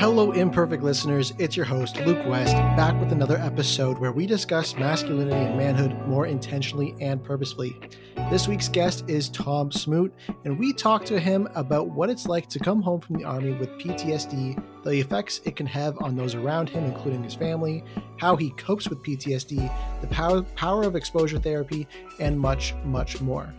Hello, imperfect listeners. It's your host, Luke West, back with another episode where we discuss masculinity and manhood more intentionally and purposefully. This week's guest is Tom Smoot, and we talk to him about what it's like to come home from the Army with PTSD, the effects it can have on those around him, including his family, how he copes with PTSD, the power, power of exposure therapy, and much, much more.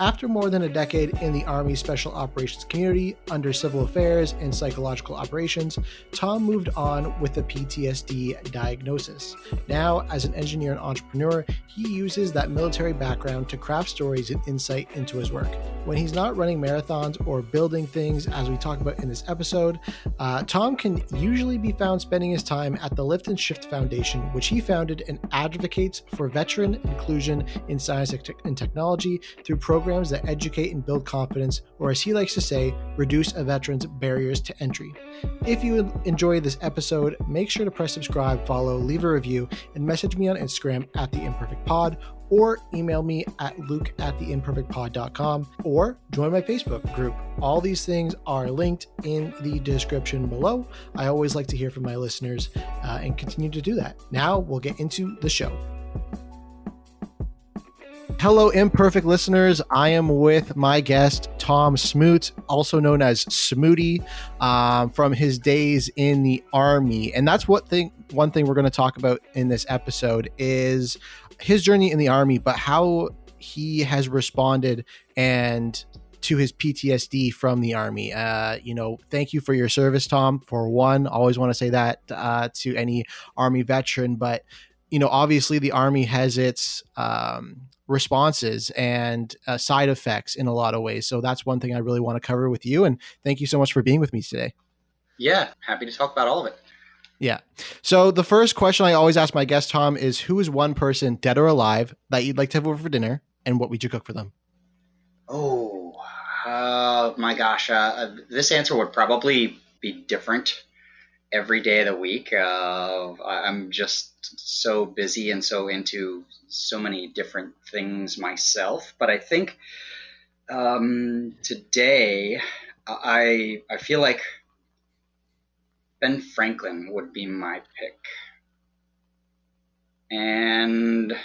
After more than a decade in the Army Special Operations community under civil affairs and psychological operations, Tom moved on with a PTSD diagnosis. Now, as an engineer and entrepreneur, he uses that military background to craft stories and insight into his work. When he's not running marathons or building things, as we talk about in this episode, uh, Tom can usually be found spending his time at the Lift and Shift Foundation, which he founded and advocates for veteran inclusion in science and technology through programs programs that educate and build confidence, or as he likes to say, reduce a veteran's barriers to entry. If you enjoy this episode, make sure to press subscribe, follow, leave a review, and message me on Instagram at the Imperfect Pod or email me at luke at theimperfectpod.com or join my Facebook group. All these things are linked in the description below. I always like to hear from my listeners uh, and continue to do that. Now we'll get into the show. Hello, imperfect listeners. I am with my guest, Tom Smoot, also known as Smooty, um, from his days in the Army. And that's what thing one thing we're going to talk about in this episode is his journey in the Army, but how he has responded and to his PTSD from the Army. Uh, you know, thank you for your service, Tom, for one. Always want to say that uh, to any Army veteran, but you know, obviously the Army has its um, responses and uh, side effects in a lot of ways. So that's one thing I really want to cover with you. And thank you so much for being with me today. Yeah, happy to talk about all of it. Yeah. So the first question I always ask my guest, Tom, is who is one person, dead or alive, that you'd like to have over for dinner, and what would you cook for them? Oh, uh, my gosh. Uh, this answer would probably be different every day of the week. Uh, I'm just so busy and so into so many different things myself. But I think um, today I I feel like Ben Franklin would be my pick, and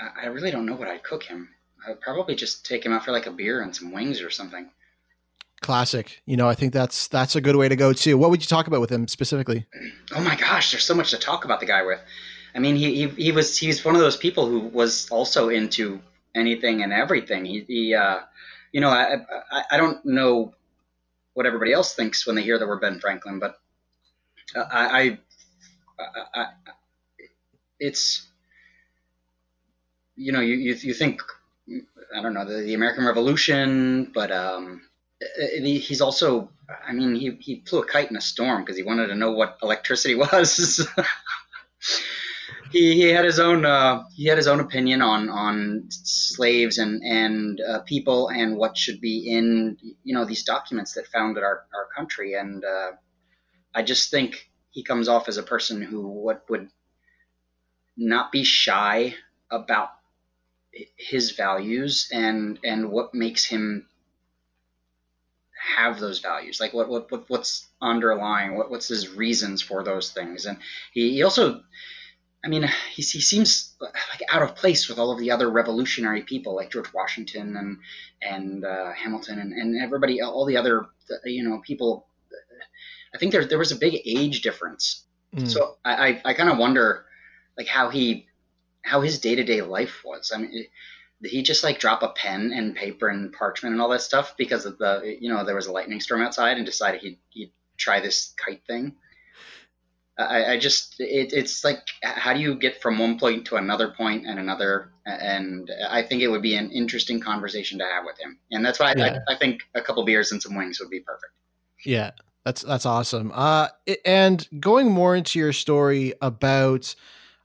I really don't know what I'd cook him. I'd probably just take him out for like a beer and some wings or something. Classic. You know, I think that's that's a good way to go too. What would you talk about with him specifically? Oh my gosh, there's so much to talk about the guy with. I mean, he, he, he was he's one of those people who was also into anything and everything. He, he uh, you know, I, I, I don't know what everybody else thinks when they hear the word Ben Franklin, but I, I, I, I it's you know, you, you, you think I don't know the, the American Revolution, but um, he's also I mean, he, he flew a kite in a storm because he wanted to know what electricity was. he, he had his own uh, he had his own opinion on on slaves and and uh, people and what should be in you know these documents that founded our, our country and uh, I just think he comes off as a person who what would not be shy about his values and and what makes him have those values like what what, what what's underlying what, what's his reasons for those things and he, he also I mean, he, he seems like out of place with all of the other revolutionary people like George Washington and and uh, Hamilton and, and everybody, all the other you know people. I think there there was a big age difference, mm. so I I, I kind of wonder like how he how his day to day life was. I mean. It, he just like drop a pen and paper and parchment and all that stuff because of the you know there was a lightning storm outside and decided he'd, he'd try this kite thing I, I just it, it's like how do you get from one point to another point and another and I think it would be an interesting conversation to have with him and that's why yeah. I, I, think a couple beers and some wings would be perfect. Yeah, that's that's awesome. Uh, and going more into your story about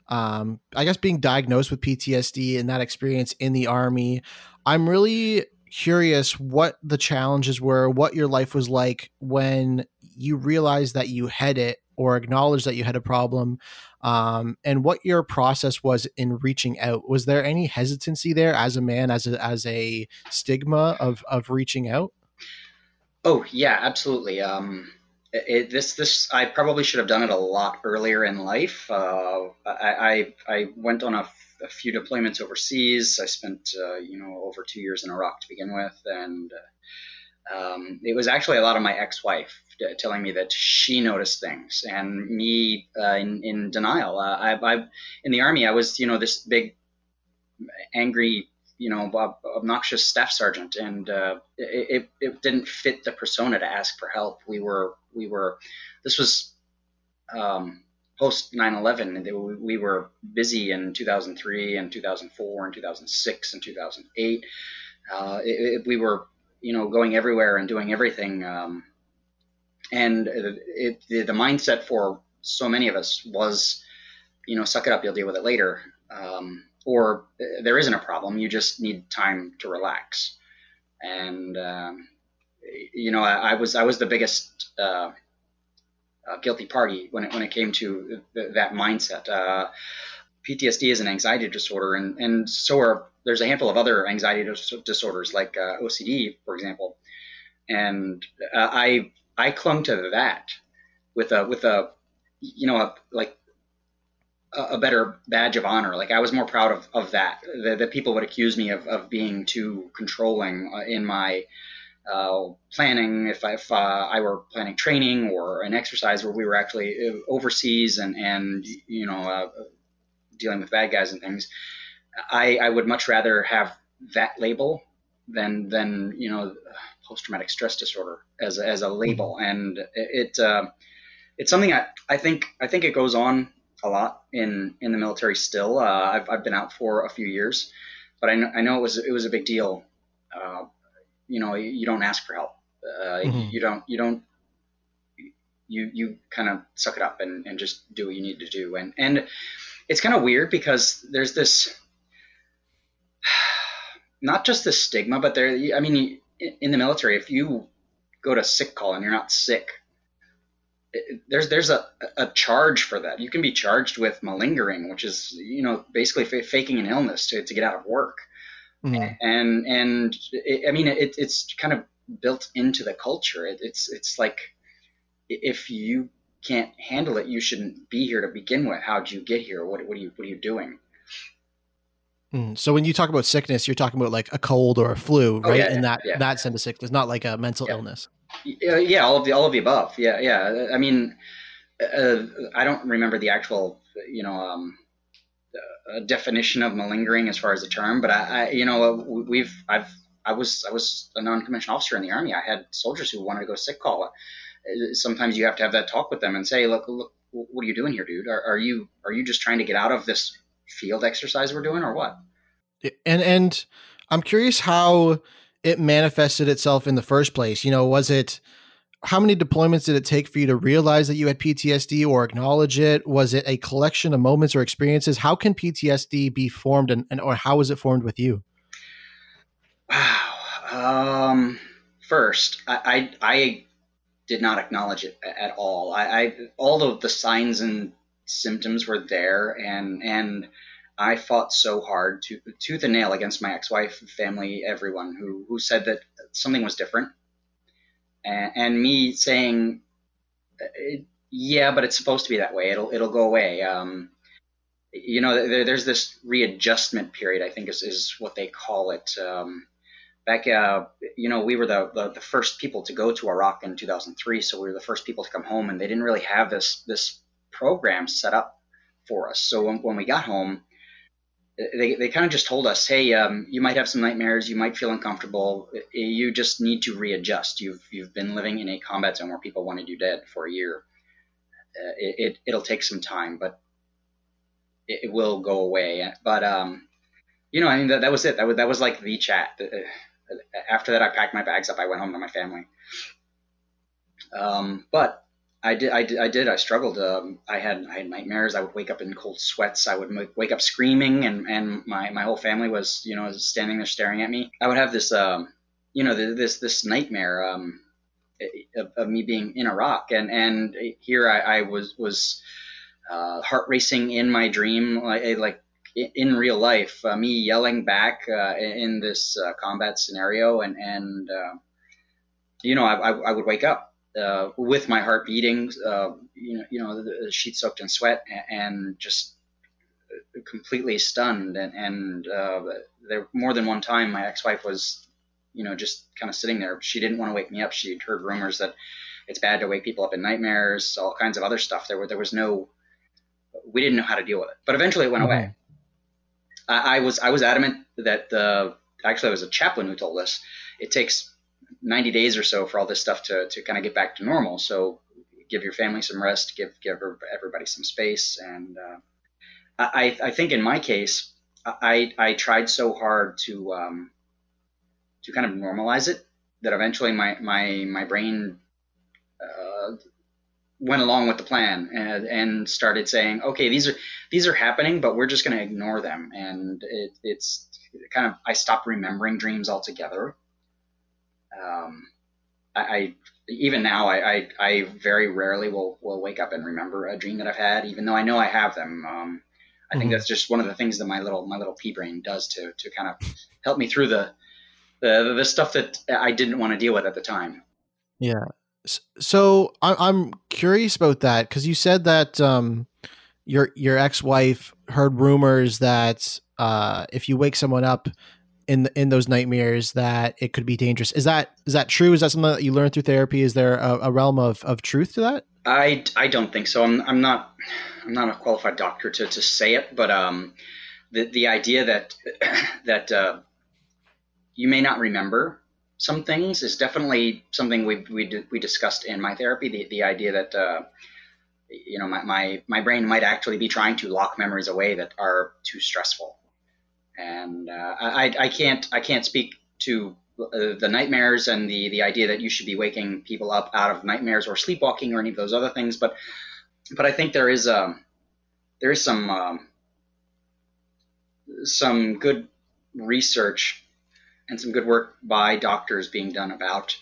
um, I guess being diagnosed with PTSD and that experience in the army, I'm really curious what the challenges were, what your life was like when you realized that you had it or acknowledged that you had a problem um, and what your process was in reaching out. Was there any hesitancy there as a man as a, as a stigma of, of reaching out? Oh yeah absolutely. Um, it, this this I probably should have done it a lot earlier in life. Uh, I, I, I went on a, few deployments overseas. I spent uh, you know over two years in Iraq to begin with, and uh, um, it was actually a lot of my ex-wife telling me that she noticed things, and me uh, in, in denial. Uh, I, I in the army I was you know this big angry you know, obnoxious staff sergeant, and uh, it, it didn't fit the persona to ask for help. We were we were this was um, post 9/11. We were busy in 2003 and 2004 and 2006 and 2008. Uh, it, it, we were you know going everywhere and doing everything, um, and it, the, the mindset for so many of us was, you know, suck it up, you'll deal with it later. Um, or there isn't a problem. You just need time to relax. And um, you know, I, I, was I was the biggest uh, uh, guilty party when it when it came to th- that mindset. Uh, PTSD is an anxiety disorder, and and so are there's a handful of other anxiety dis- disorders like uh, OCD, for example. And uh, I I clung to that with a with a you know a, like a better badge of honor. Like I was more proud of, of that. That, people would accuse me of, of being too controlling uh, in my uh, planning. If, I, if uh, I were planning training or an exercise where we were actually uh, overseas and, and you know, uh, dealing with bad guys and things, I, I would much rather have that label than, than you know, post-traumatic stress disorder as, as a label. And it, it uh, it's something I, I think, I think it goes on a lot in in the military still. Uh, I've I've been out for a few years, but I know, I know it was it was a big deal. Uh, you know, you, don't ask for help. Uh, mm-hmm. You don't you don't you you kind of suck it up and, and just do what you need to do. And and it's kind of weird because there's this not just the stigma, but there. I mean, in the military, if you go to sick call and you're not sick, there's there's a, a charge for that. You can be charged with malingering, which is you know basically f- faking an illness to, to get out of work. Mm-hmm. And and it, I mean it, it's kind of built into the culture. It, it's it's like if you can't handle it, you shouldn't be here to begin with. How'd you get here? What what are you what are you doing? Mm. So when you talk about sickness, you're talking about like a cold or a flu, right? Oh, yeah, In that yeah. that sense of sickness, not like a mental yeah. illness. Yeah, all of the all of the above. Yeah, yeah. I mean, uh, I don't remember the actual, you know, um, uh, definition of malingering as far as the term, but I, I, you know, we've I've I was I was a non-commissioned officer in the army. I had soldiers who wanted to go sick call. Uh, sometimes you have to have that talk with them and say, look, look, what are you doing here, dude? Are, are you are you just trying to get out of this field exercise we're doing, or what? And and I'm curious how it manifested itself in the first place? You know, was it how many deployments did it take for you to realize that you had PTSD or acknowledge it? Was it a collection of moments or experiences? How can PTSD be formed and, and or how was it formed with you? Wow. Um, first, I, I, I did not acknowledge it at all. I, I all of the signs and symptoms were there and and I fought so hard to tooth and nail against my ex-wife, family, everyone who who said that something was different, and, and me saying, yeah, but it's supposed to be that way. It'll it'll go away. Um, you know, there, there's this readjustment period. I think is is what they call it. Um, back, uh, you know, we were the, the, the first people to go to Iraq in 2003, so we were the first people to come home, and they didn't really have this this program set up for us. So when, when we got home they, they kind of just told us, hey, um, you might have some nightmares, you might feel uncomfortable, you just need to readjust. You've you've been living in a combat zone where people wanted you dead for a year. Uh, it, it will take some time, but it, it, will go away. But um, you know, I mean, that, that was it. That was that was like the chat. Uh, after that, I packed my bags up. I went home to my family. Um, but I did, I did, I did. I struggled. Um, I had, I had nightmares. I would wake up in cold sweats. I would m- wake up screaming, and, and my, my whole family was, you know, standing there staring at me. I would have this, um, you know, this this nightmare um, of, of, me being in Iraq, and and here I, I was was uh, heart racing in my dream, like like in real life, uh, me yelling back uh, in this uh, combat scenario, and and uh, you know, I, I would wake up uh, with my heart beating, uh, you know, you know, the, the sheet soaked in sweat, and, and just completely stunned. And, and uh, there more than one time, my ex-wife was, you know, just kind of sitting there. She didn't want to wake me up. She'd heard rumors that it's bad to wake people up in nightmares, all kinds of other stuff. There were there was no, we didn't know how to deal with it. But eventually, it went mm-hmm. away. I, I was I was adamant that the actually it was a chaplain who told us it takes 90 days or so for all this stuff to, to kind of get back to normal. So give your family some rest, give give everybody some space, and uh, I I think in my case I I tried so hard to um, to kind of normalize it that eventually my my my brain uh, went along with the plan and, and started saying, okay, these are these are happening, but we're just going to ignore them, and it, it's kind of I stopped remembering dreams altogether um, I, I, even now I, I, I, very rarely will, will wake up and remember a dream that I've had, even though I know I have them. Um, I mm-hmm. think that's just one of the things that my little my little pea brain does to to kind of help me through the the, the stuff that I didn't want to deal with at the time. Yeah. So I'm curious about that because you said that um, your your ex wife heard rumors that uh, if you wake someone up in in those nightmares that it could be dangerous. Is that is that true? Is that something that you learned through therapy? Is there a, a realm of, of truth to that? I, I don't think so. I'm, I'm not I'm not a qualified doctor to, to say it, but um, the the idea that that uh, you may not remember some things is definitely something we we we discussed in my therapy. The the idea that uh, you know my, my my brain might actually be trying to lock memories away that are too stressful and uh, I, I can't I can't speak to uh, the nightmares and the the idea that you should be waking people up out of nightmares or sleepwalking or any of those other things, but but I think there is um, there is some um, some good research and some good work by doctors being done about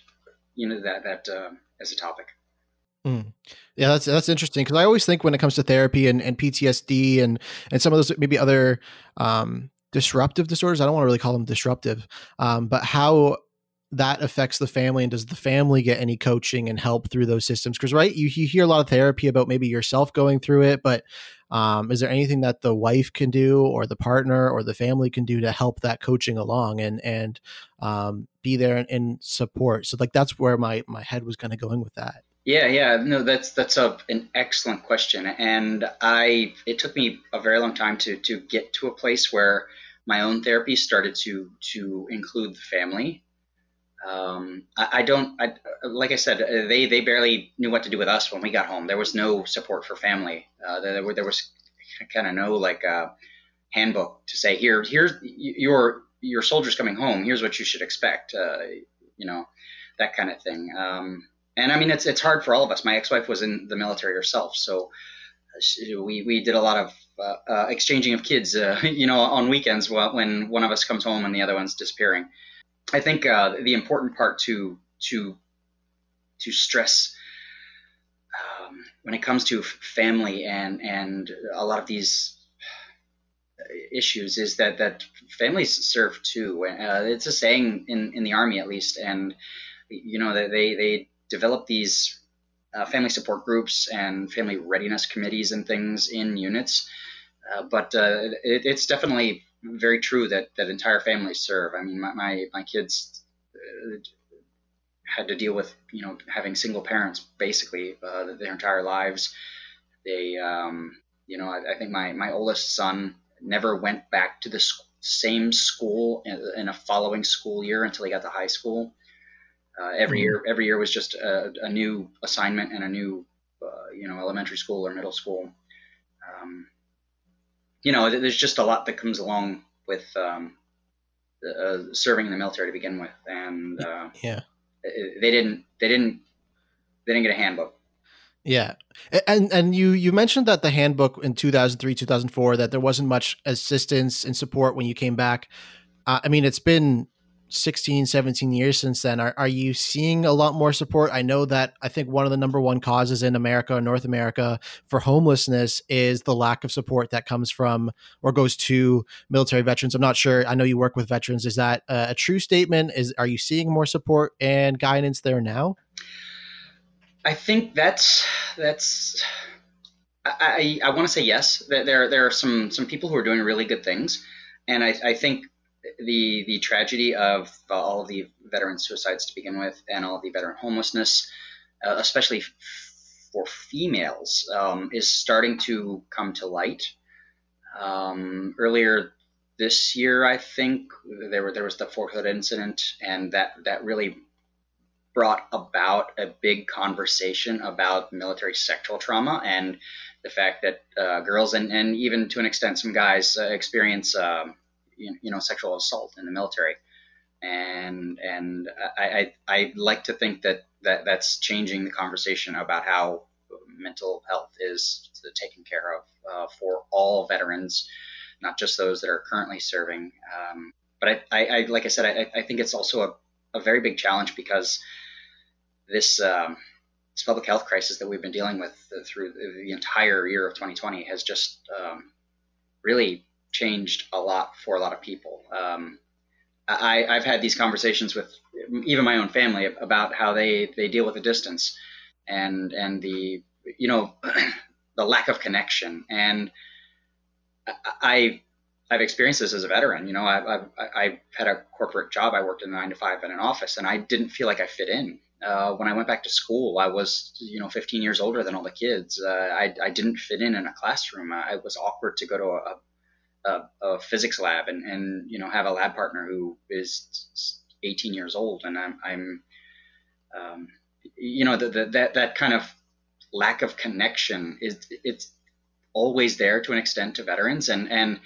you know that that uh, as a topic. Mm. Yeah, that's that's interesting because I always think when it comes to therapy and, and PTSD and and some of those maybe other um, disruptive disorders. I don't want to really call them disruptive, um, but how that affects the family and does the family get any coaching and help through those systems? Because right you, you hear a lot of therapy about maybe yourself going through it but um, is there anything that the wife can do or the partner or the family can do to help that coaching along and and um, be there in support? So like that's where my my head was kind of going with that yeah, yeah, no, that's that's a, an excellent question, and I it took me a very long time to to get to a place where my own therapy started to to include the family. Um, I, I, don't, I, like I said, uh, they they barely knew what to do with us when we got home. There was no support for family. Uh, there, were there was kind of no like uh, handbook to say here here's your your soldiers coming home. Here's what you should expect. Uh, you know, that kind of thing. Um, and I mean, it's it's hard for all of us. My ex-wife was in the military herself, so uh, we we did a lot of uh, uh, exchanging of kids, uh, you know, on weekends when one of us comes home and the other one's disappearing. I think uh, the important part to to to stress um, when it comes to family and and a lot of these issues is that that families serve too. Uh, it's a saying in in the army at least, and you know that they they develop these uh, family support groups and family readiness committees and things in units. Uh, but uh, it, it's definitely very true that, that entire families serve. I mean, my, my, my kids uh, had to deal with, you know, having single parents basically uh, their entire lives. They, um, you know, I, I, think my, my oldest son never went back to the sc- same school in, in a following school year until he got to high school. Uh, every mm-hmm. year, every year was just a, a new assignment and a new, uh, you know, elementary school or middle school. Um, you know, there's just a lot that comes along with um, uh, serving in the military to begin with, and uh, yeah, they didn't, they didn't, they didn't get a handbook. Yeah, and and you you mentioned that the handbook in 2003 2004 that there wasn't much assistance and support when you came back. Uh, I mean, it's been 16 17 years since then are, are you seeing a lot more support? I know that i think one of the number one causes in america north america for homelessness is the lack of support that comes from or goes to military veterans. I'm not sure i know you work with veterans. Is that a, a true statement? Is are you seeing more support and guidance there now? I think that's that's I, I, I want to say yes. That there there are some some people who are doing really good things, and I, I think the the tragedy of all of the veteran suicides to begin with, and all the veteran homelessness, uh, especially for females, um, is starting to come to light. Um, earlier this year, I think there were there was the Fort Hood incident, and that that really brought about a big conversation about military sexual trauma and the fact that uh, girls and, and even to an extent some guys uh, experience um, you, know sexual assault in the military. And and I, I, I like to think that, that that's changing the conversation about how mental health is taken care of uh, for all veterans not just those that are currently serving. Um, but I, I, I, like I said I, I think it's also a, a very big challenge because this um, this public health crisis that we've been dealing with through the entire year of 2020 has just um, really changed a lot for a lot of people. Um, I, have had these conversations with even my own family about how they, they deal with the distance and and the you know the lack of connection and I I've experienced this as a veteran. You know, I've, I've, I've had a corporate job. I worked in nine to five in an office, and I didn't feel like I fit in uh, when I went back to school, I was, you know, 15 years older than all the kids. Uh, I, I didn't fit in in a classroom. I, was awkward to go to a, a, a, physics lab and, and, you know, have a lab partner who is 18 years old. And I'm, I'm um, you know, the, the, that, that kind of lack of connection is, it's always there to an extent to veterans. And, and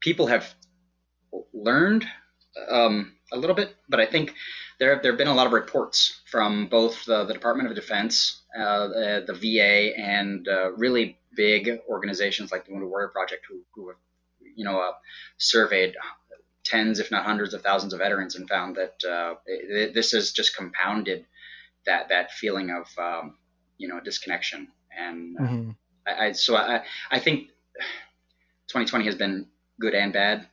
people have learned um, a little bit, but I think there there have been a lot of reports from both the, the Department of Defense, uh, the, the, VA, and uh, really big organizations like the Wounded Warrior Project, who, who have you know uh, surveyed tens, if not hundreds, of thousands of veterans and found that uh, it, this has just compounded that that feeling of um, you know disconnection. And uh, mm-hmm. I, I, so I I think 2020 has been good and bad.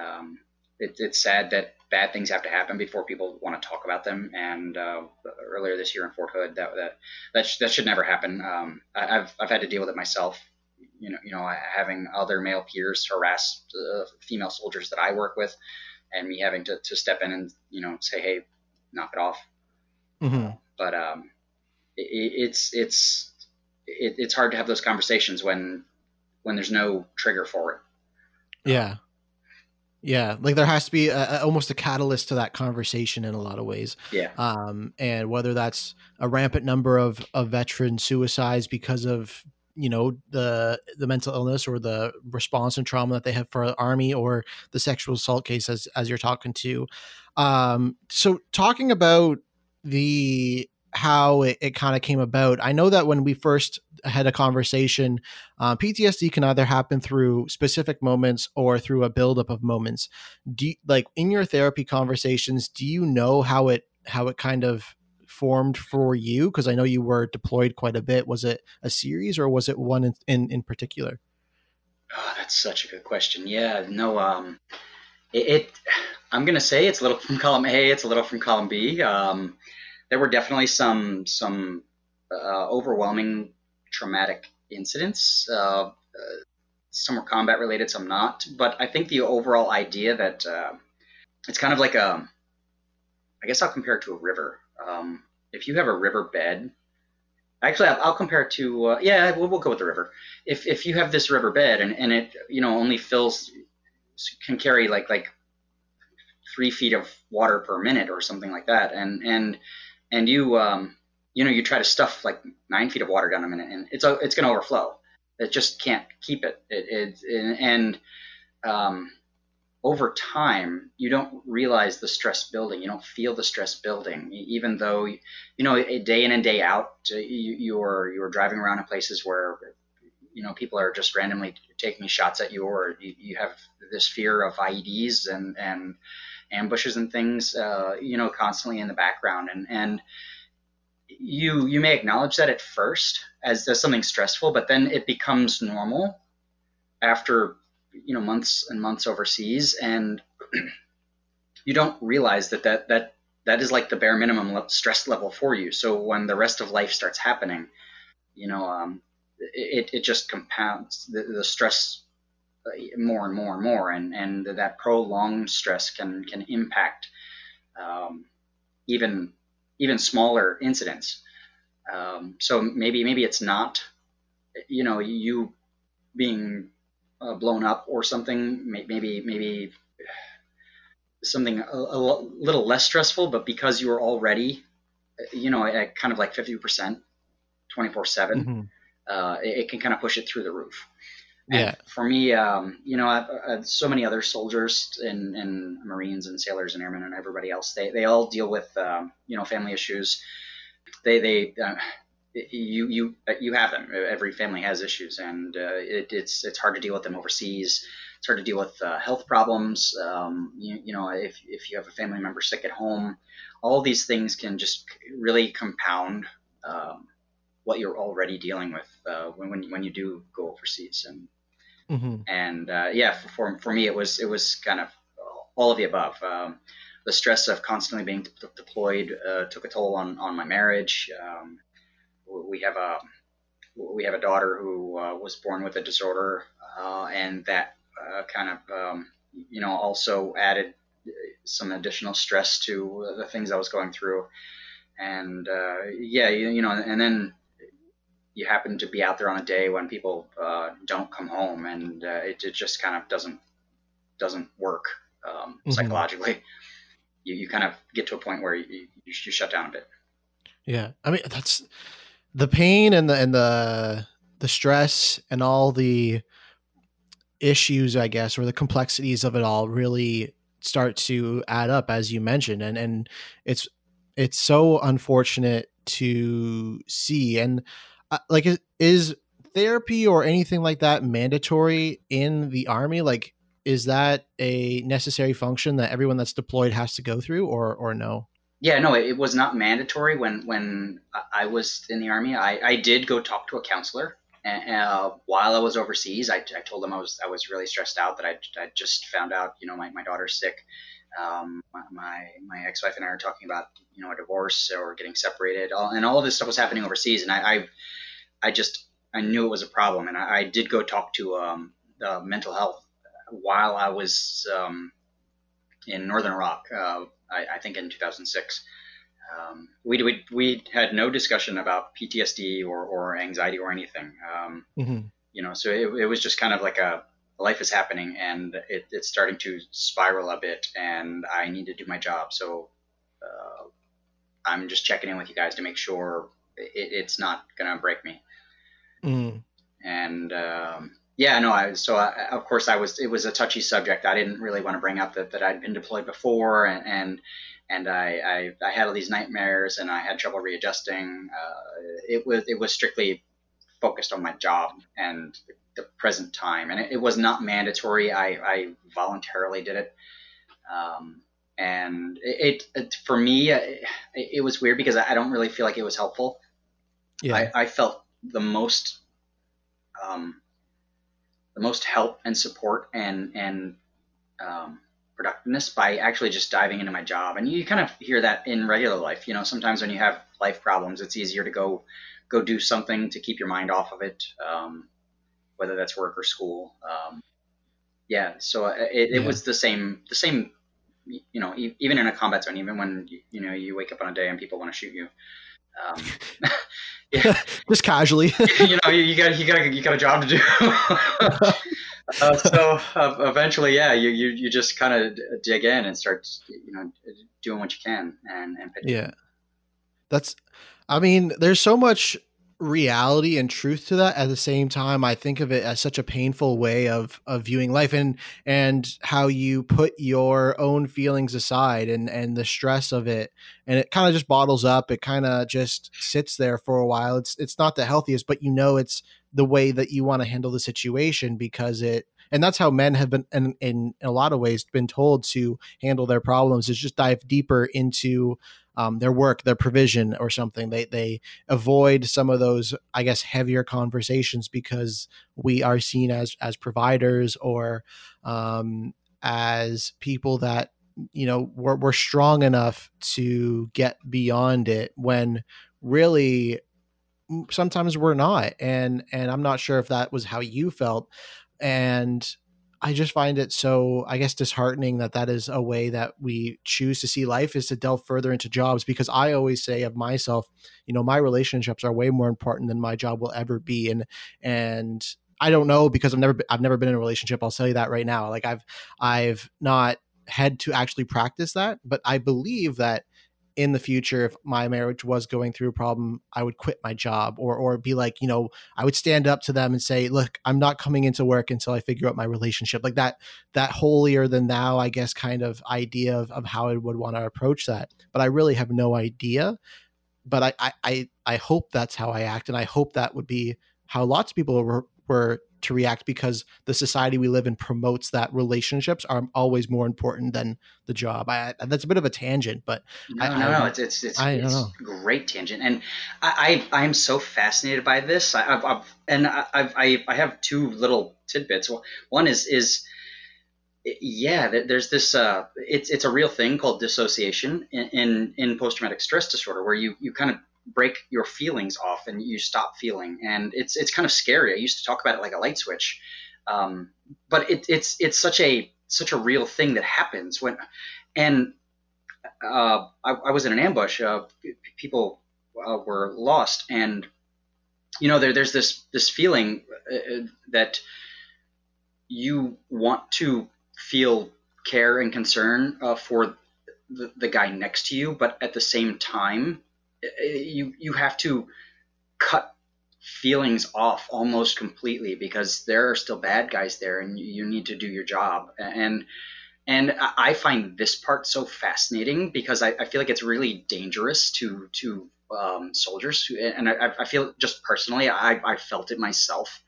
Um, it, it's sad that bad things have to happen before people want to talk about them. And uh, earlier this year in Fort Hood, that that that, sh- that should never happen. Um, I, have I've had to deal with it myself. You know, you know, having other male peers harass the female soldiers that I work with, and me having to, to step in and you know say, hey, knock it off. Mm-hmm. But um, it, it's it's it, it's hard to have those conversations when when there's no trigger for it. Yeah. Yeah, like there has to be a, a, almost a catalyst to that conversation in a lot of ways. Yeah. Um, and whether that's a rampant number of, of veteran suicides because of you know the the mental illness or the response and trauma that they have for the army or the sexual assault case as as you're talking to. Um, so talking about the how it, it kind of came about. I know that when we first had a conversation, uh, PTSD can either happen through specific moments or through a buildup of moments. Do you, like in your therapy conversations, do you know how it how it kind of formed for you? Because I know you were deployed quite a bit. Was it a series or was it one in in, in particular? Oh, that's such a good question. Yeah, no, um, it, it I'm gonna say it's a little from column A, it's a little from column B. Um, there were definitely some some uh, overwhelming traumatic incidents. Uh, uh, some were combat related, some not. But I think the overall idea that uh, it's kind of like a, I guess I'll compare it to a river. Um, if you have a river bed, actually I'll, I'll compare it to uh, yeah, we'll, we'll, go with the river. If if you have this river bed and, and it you know only fills can carry like like three feet of water per minute or something like that, and and and you um, you know you try to stuff like nine feet of water down a minute, and it's it's going to overflow. It just can't keep it. It, it and um, over time you don't realize the stress building. You don't feel the stress building, even though you know day in and day out you, you're you're driving around in places where you know people are just randomly taking shots at you, or you, you have this fear of IEDs and and ambushes and things, uh, you know, constantly in the background. And, and you, you may acknowledge that at first as, as something stressful, but then it becomes normal after, you know, months and months overseas. And you don't realize that, that, that, that is like the bare minimum stress level for you. So when the rest of life starts happening, you know, um, it, it just compounds the, the stress uh, more and more and more, and and that prolonged stress can can impact um, even even smaller incidents. Um, so maybe maybe it's not, you know, you being uh, blown up or something. Maybe maybe something a, a, little less stressful, but because you were already, you know, at kind of like fifty percent, twenty four seven, mm-hmm. uh, it can kind of push it through the roof. And yeah. For me, um, you know, I've, I've so many other soldiers and, and Marines and sailors and airmen and everybody else. They, they all deal with um, you know family issues. They they uh, you you you have them. Every family has issues, and uh, it, it's it's hard to deal with them overseas. It's hard to deal with uh, health problems. Um, you, you know, if if you have a family member sick at home, all these things can just really compound um, what you're already dealing with uh, when, when when you do go overseas. And Mm-hmm. And uh, yeah, for, for me, it was it was kind of all of the above. Um, the stress of constantly being de- deployed uh, took a toll on, on my marriage. Um, we have a we have a daughter who uh, was born with a disorder, uh, and that uh, kind of um, you know also added some additional stress to the things I was going through. And uh, yeah, you, you know, and then you happen to be out there on a day when people uh, don't come home, and uh, it, it, just kind of doesn't doesn't work um, mm-hmm. psychologically. You, you kind of get to a point where you, you, you shut down a bit. Yeah, I mean that's the pain and the and the the stress and all the issues, I guess, or the complexities of it all really start to add up, as you mentioned, and and it's it's so unfortunate to see. And uh, like is, therapy or anything like that mandatory in the army? Like is that a necessary function that everyone that's deployed has to go through or or no yeah no it was not mandatory when when i was in the army. I, I did go talk to a counselor and, uh, while i was overseas. I, I told them i was i was really stressed out that i, I just found out you know my, my daughter's sick. Um, my my ex-wife and I are talking about you know a divorce or getting separated, all, and all of this stuff was happening overseas, and I, I, I just I knew it was a problem, and I, I did go talk to um, mental health while I was um, in northern Iraq. Uh, I, I, think in 2006. Um, we, we, we had no discussion about PTSD or, or anxiety or anything. Um, mm-hmm. You know, so it, it was just kind of like a life is happening and it, it's starting to spiral a bit and I need to do my job. So uh, I'm just checking in with you guys to make sure it, it's not going to break me. Mm. And um, yeah, no, I, so I, of course I was, it was a touchy subject. I didn't really want to bring up that, that I'd been deployed before and, and, and I, I, I had all these nightmares and I had trouble readjusting. Uh, it was, it was strictly focused on my job and the present time. And it, it was not mandatory. I, I, voluntarily did it. Um, and it, it, for me, it, it, was weird because I don't really feel like it was helpful. Yeah. I, I felt the most, um, the most help and support and, and, um, productiveness by actually just diving into my job. And you kind of hear that in regular life. You know, sometimes when you have life problems, it's easier to go go do something to keep your mind off of it. Um, whether that's work or school. Um, yeah, so uh, it, it yeah. was the same, the same, you know, even in a combat zone, even when you, you know you wake up on a day and people want to shoot you. Um, yeah. just casually. you know, you, you, got you got you got a job to do. uh, so uh, eventually, yeah, you you, you just kind of dig in and start, you know, doing what you can and and yeah. That's, I mean, there's so much reality and truth to that. At the same time i think of it as such a painful way of of viewing life and and how you put your own feelings aside and and the stress of it. And it kind of just bottles up. It kind of just sits there for a while. It's it's not the healthiest but you know it's the way that you want to handle the situation because it and that's how men have been in, in, a lot of ways been told to handle their problems is just dive deeper into um, their work, their provision, or something. They they avoid some of those, I guess, heavier conversations because we are seen as as providers or um, as people that you know we're, we're strong enough to get beyond it when really sometimes we're not and and i'm not sure if that was how you felt and i just find it so i guess disheartening that that is a way that we choose to see life is to delve further into jobs because i always say of myself you know my relationships are way more important than my job will ever be and and I don't know because I've never been, I've never been in a relationship. I'll tell you that right now. Like I've I've not had to actually practice that, but I believe that in the future if my marriage was going through a problem i would quit my job or or be like you know i would stand up to them and say look i'm not coming into work until i figure out my relationship. Like that that holier than thou i guess kind of idea of, of how i would want to approach that. But i really have no idea. But I, I i hope that's how i act and i hope that would be how lots of people were, were to react because the society we live in promotes that relationships are always more important than the job. I, that's a bit of a tangent, but no, I, no, no, it's it's it's, I, it's great tangent, and I I am so fascinated by this. I, have I've and I've, I I have two little tidbits. One is is yeah, there's this. Uh, it's it's a real thing called dissociation in in, in post traumatic stress disorder, where you you kind of break your feelings off and you stop feeling. And it's it's kind of scary. I used to talk about it like a light switch, um, but it, it's it's such a such a real thing that happens when. And uh, I, I, was in an ambush. Uh, people uh, were lost, and you know there, there's this this feeling uh, that you want to feel care and concern uh, for the, the guy next to you, but at the same time, you you have to cut feelings off almost completely because there are still bad guys there and you need to do your job. And and I find this part so fascinating because I, I feel like it's really dangerous to to um, soldiers. Who, and I, I, feel just personally I, I felt it myself.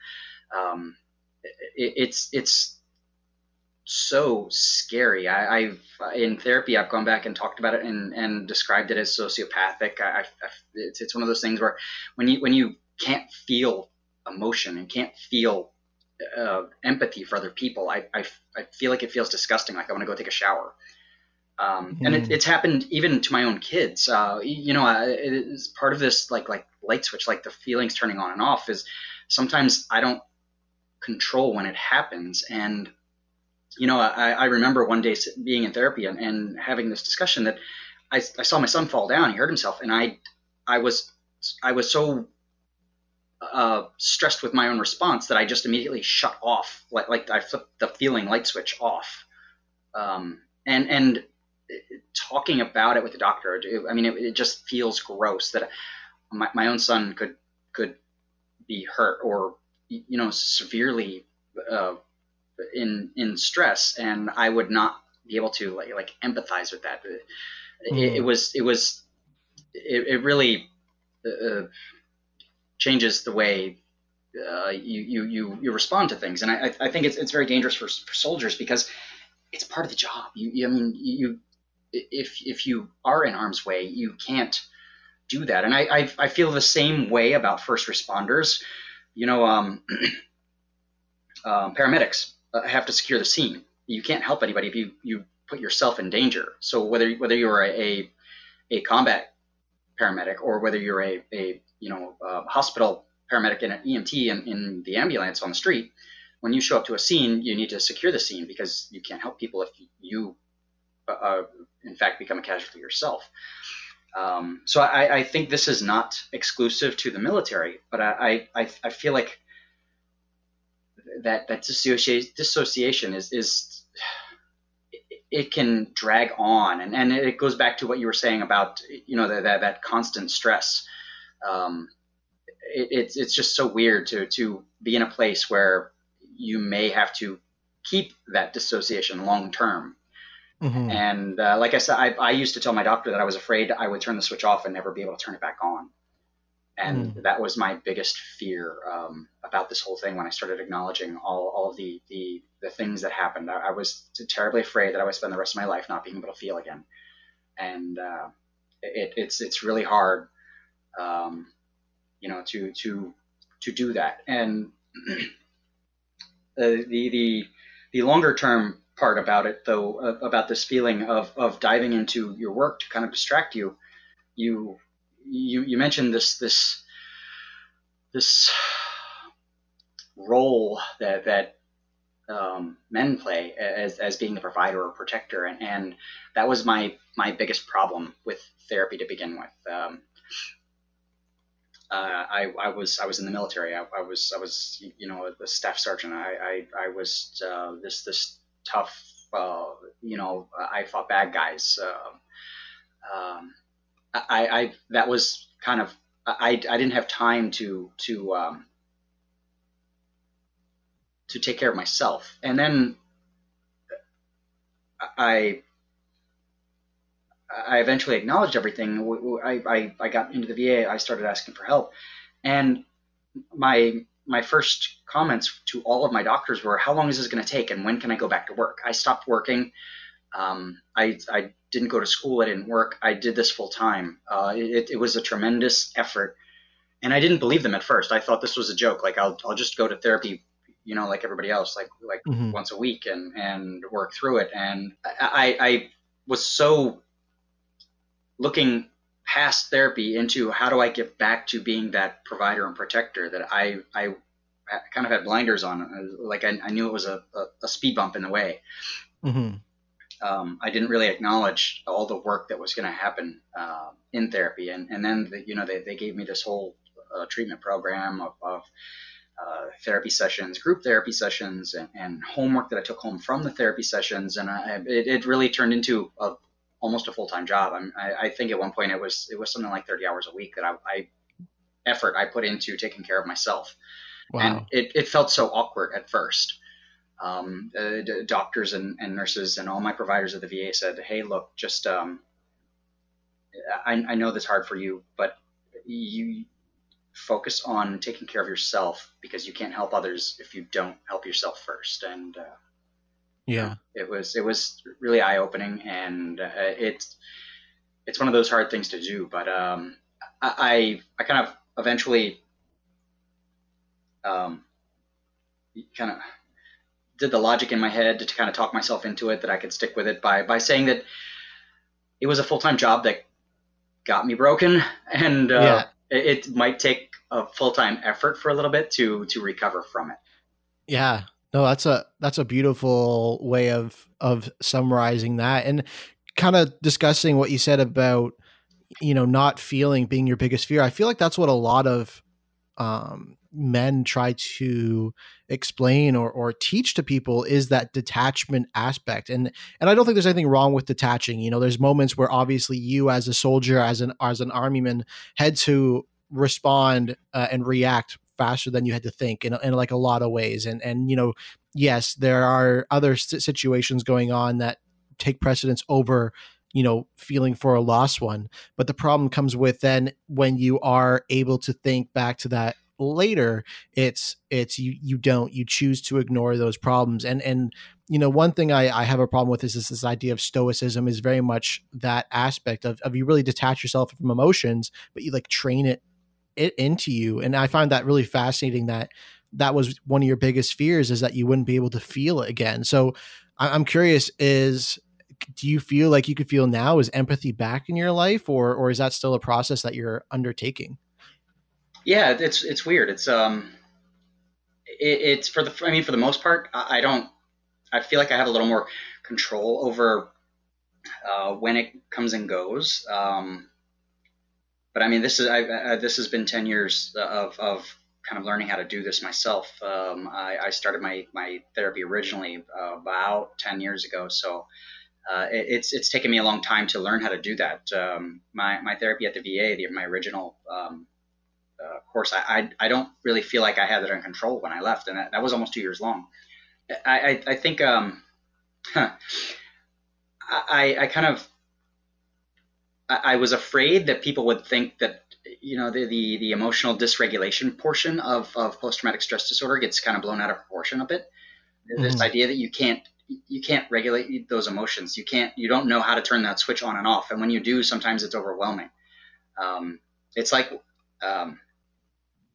Um, it, it's it's so scary. I, have in therapy, I've gone back and talked about it and, and described it as sociopathic. I, I, it's, it's one of those things where when you when you can't feel emotion and can't feel uh, empathy for other people, I, I, I feel like it feels disgusting. Like I want to go take a shower. Um. And it, it's happened even to my own kids. Uh, you know, it's part of this like like light switch, like the feelings turning on and off. Is sometimes I don't control when it happens, and you know, I, I remember one day being in therapy and, and having this discussion that I, I saw my son fall down. He hurt himself, and I, I was, I was so uh, stressed with my own response that I just immediately shut off, like, like I flipped the feeling light switch off. Um, and and talking about it with the doctor, I mean, it, it just feels gross that my, my own son could could be hurt or you know severely uh, in in stress, and I would not be able to like like empathize with that. It, mm. it, was it was it, it really uh, changes the way uh, you, you you you respond to things, and I I think it's it's very dangerous for for soldiers because it's part of the job. You, you I mean you if if you are in harm's way, you can't do that, and I I, I feel the same way about first responders. You know, um, um, paramedics uh, have to secure the scene. You can't help anybody if you, you put yourself in danger. So whether whether you're a, a, a combat paramedic or whether you're a, a you know a hospital paramedic and an EMT in, in the ambulance on the street, when you show up to a scene, you need to secure the scene because you can't help people if you, uh, uh in fact, become a casualty yourself. Um, so I, I, think this is not exclusive to the military, but I, I, I feel like that that dissociation, dissociation is is it can drag on. And, and it goes back to what you were saying about you know that that, that constant stress. Um, it, it's it's just so weird to to be in a place where you may have to keep that dissociation long term mm-hmm. and uh, like I said I, I used to tell my doctor that I was afraid I would turn the switch off and never be able to turn it back on and mm. that was my biggest fear um, about this whole thing when I started acknowledging all, all of the, the, the things that happened. I, I, was terribly afraid that I would spend the rest of my life not being able to feel again. And uh, it, it's, it's really hard, um, you know, to, to, to do that. And the, the, the longer term part about it, though, uh, about this feeling of, of diving into your work to kind of distract you, you you you mentioned this this this role that that um, men play as, as being the provider or protector, and, and that was my my biggest problem with therapy to begin with. Um, uh, I, I was I was in the military. I, I was I was you know a staff sergeant. I I, I was uh, this this tough. Uh, you know I fought bad guys. Uh, um, I, I that was kind of I, I didn't have time to to um, to take care of myself. And then I I eventually acknowledged everything. I, I, I got into the VA. I started asking for help, and my my first comments to all of my doctors were, "How long is this going to take? And when can I go back to work?" I stopped working. Um, I I didn't go to school. I didn't work. I did this full time. Uh, it, it was a tremendous effort, and I didn't believe them at first. I thought this was a joke. Like I'll I'll just go to therapy you know, like everybody else, like like mm-hmm. once a week and and work through it. And I, I was so looking past therapy into how do I get back to being that provider and protector that I I kind of had blinders on. Like I, I knew it was a, a, a, speed bump in the way. Mm-hmm. Um, I didn't really acknowledge all the work that was going to happen uh, in therapy, and and then the, you know they, they gave me this whole uh, treatment program of, of uh, therapy sessions, group therapy sessions, and, and, homework that I took home from the therapy sessions, and I, it, it, really turned into a, almost a full time job. I, I, think at one point it was it was something like 30 hours a week that I, I effort I put into taking care of myself, wow. and it, it felt so awkward at first. Um, uh, doctors and, and, nurses and all my providers at the VA said, "Hey, look, just um, I, I know this hard for you, but you focus on taking care of yourself because you can't help others if you don't help yourself first. And uh, yeah, it was it was really eye opening, and uh, it's it's one of those hard things to do. But um, I I kind of eventually um, kind of did the logic in my head to kind of talk myself into it that I could stick with it by by saying that it was a full time job that got me broken, and uh, yeah. it, it, might take a full time effort for a little bit to to recover from it. Yeah, no, that's a that's a beautiful way of of summarizing that and kind of discussing what you said about you know not feeling being your biggest fear. I feel like that's what a lot of um, men try to explain or, or teach to people is that detachment aspect. And and i don't think there's anything wrong with detaching. You know there's moments where obviously you as a soldier as an as an armyman had to respond uh, and react faster than you had to think in, in like a lot of ways. And and you know yes there are other situations going on that take precedence over you know feeling for a lost one. But the problem comes with then when you are able to think back to that later it's it's you you don't you choose to ignore those problems. And and you know one thing i i have a problem with is this, this idea of stoicism is very much that aspect of, of you really detach yourself from emotions but you like train it it into you. And i find that really fascinating that that was one of your biggest fears is that you wouldn't be able to feel it again. So i'm curious is do you feel like you could feel now is empathy back in your life or or is that still a process that you're undertaking? Yeah it's it's weird. It's um it, it's for the i mean for the most part I, I, don't i feel like i have a little more control over uh, when it comes and goes. Um but I mean, this is I, I, this has been ten years of, of kind of learning how to do this myself. Um, I, I, started my, my therapy originally uh, about ten years ago, so uh, it, it's it's taken me a long time to learn how to do that. Um, my my therapy at the VA, the, my original um, uh, course, I, I, I don't really feel like I had that in control when I left, and that, that was almost two years long. I I, I think um, huh, I I kind of I, was afraid that people would think that you know the, the, the emotional dysregulation portion of, of post-traumatic stress disorder gets kind of blown out of proportion a bit mm-hmm. this idea that you can't you can't regulate those emotions. You can't you don't know how to turn that switch on and off. And when you do sometimes it's overwhelming. Um, it's like um,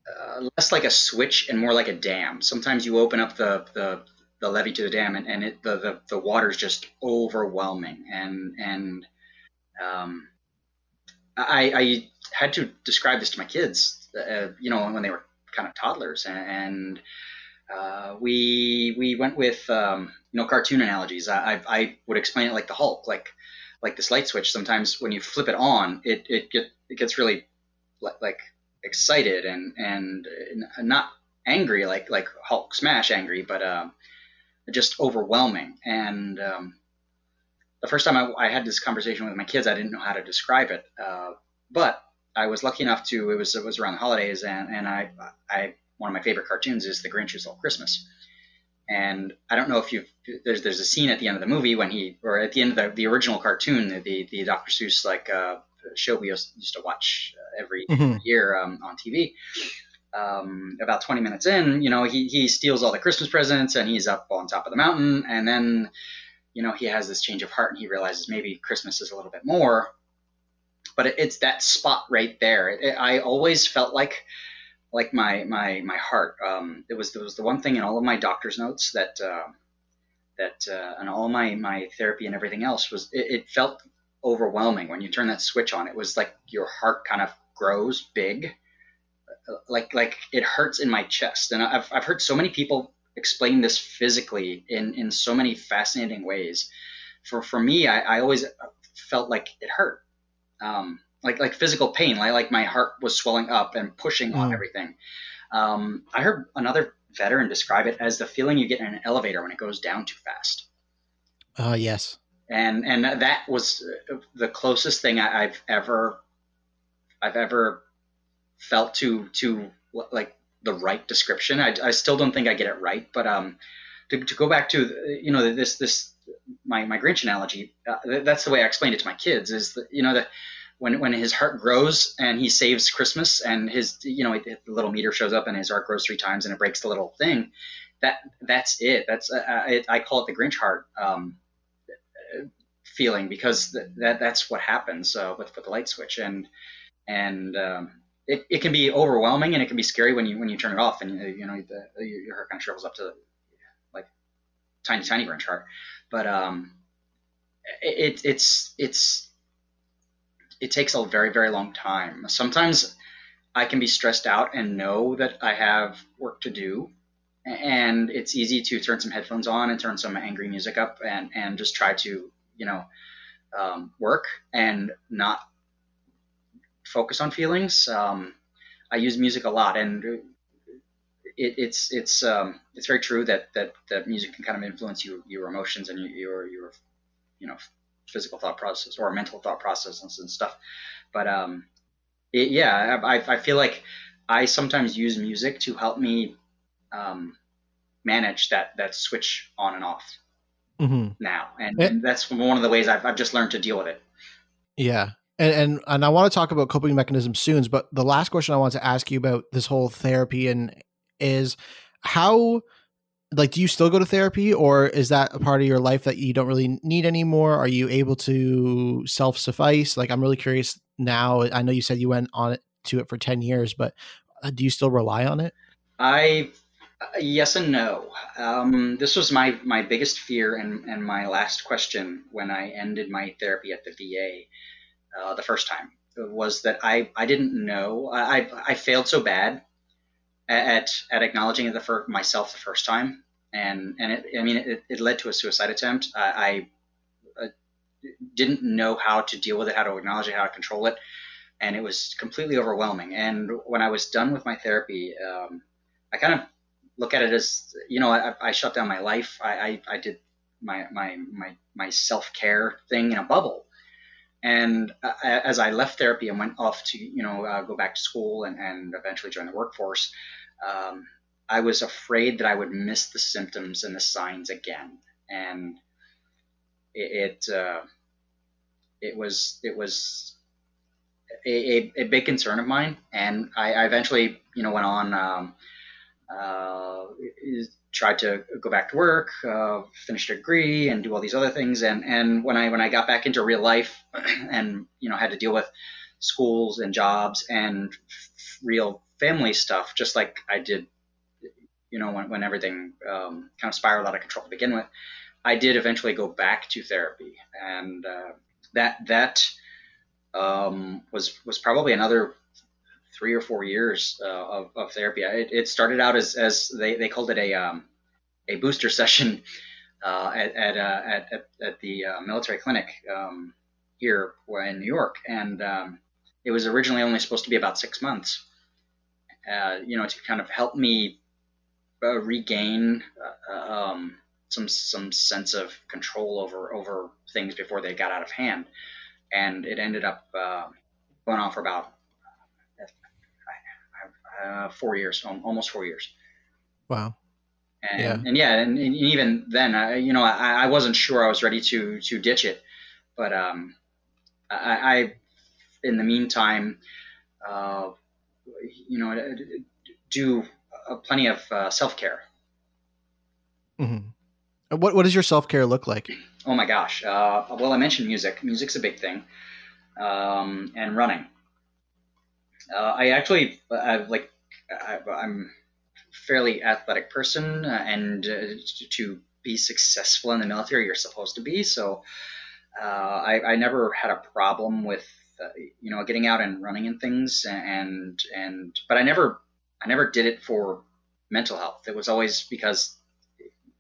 uh, less like a switch and more like a dam. Sometimes you open up the, the the levee to the dam, and, and it, the, the the water's just overwhelming, and and um, I, I had to describe this to my kids, uh, you know, when they were kind of toddlers, and, and uh, we we went with um, cartoon analogies. I, I would explain it like the Hulk, like like this light switch. Sometimes when you flip it on, it it get it gets really like excited and and not angry like like Hulk smash angry, but uh, just overwhelming. And um, the first time I, I, had this conversation with my kids, I didn't know how to describe it, uh, but I was lucky enough to. It was it was around the holidays, and and I I one of my favorite cartoons is The Grinch Who Stole Christmas. And I don't know if you've there's there's a scene at the end of the movie when he or at the end of the, the original cartoon the the, the Dr. Seuss like uh, show we used, to watch uh, every mm-hmm. year um, on TV. Um, about 20 minutes in, you know, he, he steals all the Christmas presents and he's up on top of the mountain. And then, you know, he has this change of heart and he realizes maybe Christmas is a little bit more. But it, it's that spot right there. It, I always felt like like my my my heart. Um, it was it was the one thing in all of my doctor's notes that uh, that uh, and all my my therapy and everything else was it, it, felt overwhelming when you turn that switch on. It was like your heart kind of grows big, like like it hurts in my chest. And I've I've heard so many people explain this physically in in so many fascinating ways. For for me, I, I always felt like it hurt. Um, like like physical pain, like like my heart was swelling up and pushing mm. on everything. Um, I heard another veteran describe it as the feeling you get in an elevator when it goes down too fast. Uh, yes. And and that was the closest thing I, have ever I've ever felt to to like the right description. I, I still don't think I get it right, but um, to, to go back to you know this this my my Grinch analogy, uh, that's the way I explained it to my kids. Is that you know that when when his heart grows and he saves Christmas and his you know the little meter shows up and his heart grows three times and it breaks the little thing, that that's it. That's uh, I, I, call it the Grinch heart um, feeling because th- that that's what happens uh, with with the light switch and and um, it, it can be overwhelming and it can be scary when you when you turn it off and you know the, your heart kind of shrivels up to like tiny tiny Grinch heart, but um, it, it's it's it takes a very very long time. Sometimes I can be stressed out and know that I have work to do, and it's easy to turn some headphones on and turn some angry music up and and just try to you know um, work and not focus on feelings. Um, I use music a lot, and it, it's it's um, it's very true that, that that music can kind of influence you, your emotions and your your you know physical thought process or mental thought processes and stuff. But um, it, yeah, I, I feel like I sometimes use music to help me um, manage that that switch on and off mm-hmm. now, and, it, and, that's one of the ways I've, I've just learned to deal with it. Yeah. And, and and I want to talk about coping mechanisms soon, but the last question I want to ask you about this whole therapy and is how like do you still go to therapy or is that a part of your life that you don't really need anymore? Are you able to self-suffice? Like i'm really curious now. I know you said you went on it to it for 10 years but uh, do you still rely on it? I yes and no. Um, this was my my biggest fear and and my last question when i ended my therapy at the va uh, the first time was that i i didn't know. I i failed so bad at at acknowledging it the for myself the first time, and and it, I mean it, it led to a suicide attempt. I, I uh, didn't know how to deal with it, how to acknowledge it, how to control it, and it was completely overwhelming. And when I was done with my therapy, um, I kind of look at it as you know I, I shut down my life. I, I, I did my my my my self care thing in a bubble. And uh, as I left therapy and went off to, you know, uh, go back to school and, and eventually join the workforce, um, I was afraid that I would miss the symptoms and the signs again. And it, it, uh, it was, it was a, a, big concern of mine. And I, I eventually, you know, went on, um, uh, tried to go back to work, uh, finish a degree, and do all these other things. And and when I when I got back into real life, and you know had to deal with schools and jobs and real family stuff, just like I did, you know, when, when everything um, kind of spiraled out of control to begin with, I did eventually go back to therapy, and uh, that that um, was was probably another three or four years uh, of, of therapy. It, it, started out as, as they, they called it a um, a booster session uh, at at, uh, at, at, at the uh, military clinic um, here in New York, and um, it was originally only supposed to be about six months. Uh, you know, to kind of help me uh, regain um, some some sense of control over over things before they got out of hand, and it ended up going on for about uh, four years, almost four years. Wow. And yeah, and, yeah, and, and even then, I, you know, I, I wasn't sure I was ready to to ditch it, but um, I, I in the meantime, uh, you know, do uh, plenty of uh, self care. Mm-hmm. What what does your self care look like? Oh my gosh! Uh, well, I mentioned music. Music's a big thing, um, and running. Uh, I actually, I like, I, am fairly athletic person, uh, and uh, to be successful in the military, you're supposed to be. So, uh, I, I never had a problem with, uh, you know, getting out and running and things, and and but I never, I never did it for mental health. It was always because,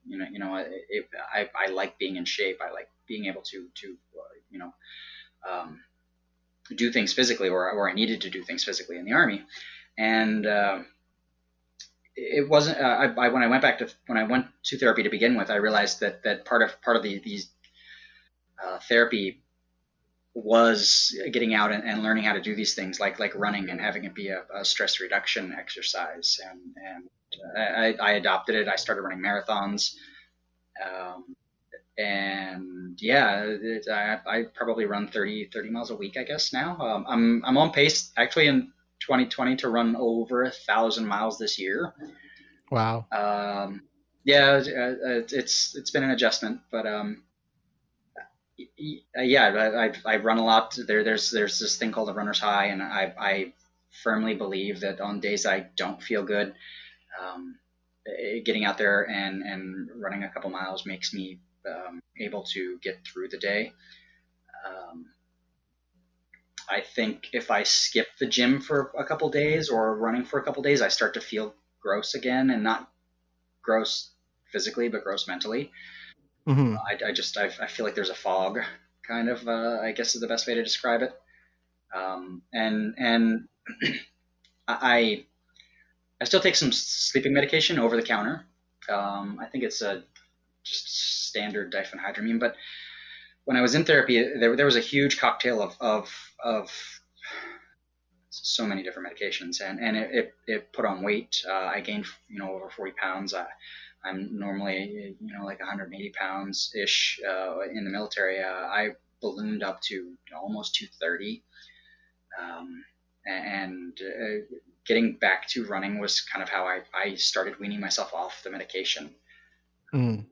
you know, you know, it, I I like being in shape. I like being able to to, you know. Um, do things physically, or, or I needed to do things physically in the army, and uh, it wasn't. Uh, I, I, when I went back to when I went to therapy to begin with, I realized that that part of part of the, these uh, therapy was getting out and, and, learning how to do these things like like running and having it be a, a stress reduction exercise and and I, I, adopted it I started running marathons um, and yeah, it, I, I, probably run 30, 30 miles a week, I guess now. Um, I'm, I'm on pace actually in 2020 to run over a thousand miles this year. Wow. Um, yeah, uh, it's, it's been an adjustment, but, um, yeah, I, I, I run a lot there. There's, there's this thing called a runner's high. And I, I firmly believe that on days I don't feel good, um, getting out there and, and running a couple miles makes me um, able to get through the day. Um, I think if I skip the gym for a couple days or running for a couple days, I start to feel gross again, and not gross physically, but gross mentally. Mm-hmm. I, I, just I, I, feel like there's a fog, kind of. Uh, I guess is the best way to describe it. Um, and and I I still take some sleeping medication over the counter. Um, I think it's a just standard diphenhydramine. But when I was in therapy, there, there was a huge cocktail of, of, of so many different medications, and, and it, it, it put on weight. Uh, I gained, you know, over 40 pounds. I'm normally, you know, like 180 pounds ish uh, in the military. Uh, I ballooned up to almost 230. Um, and uh, getting back to running was kind of how I, I started weaning myself off the medication. Mm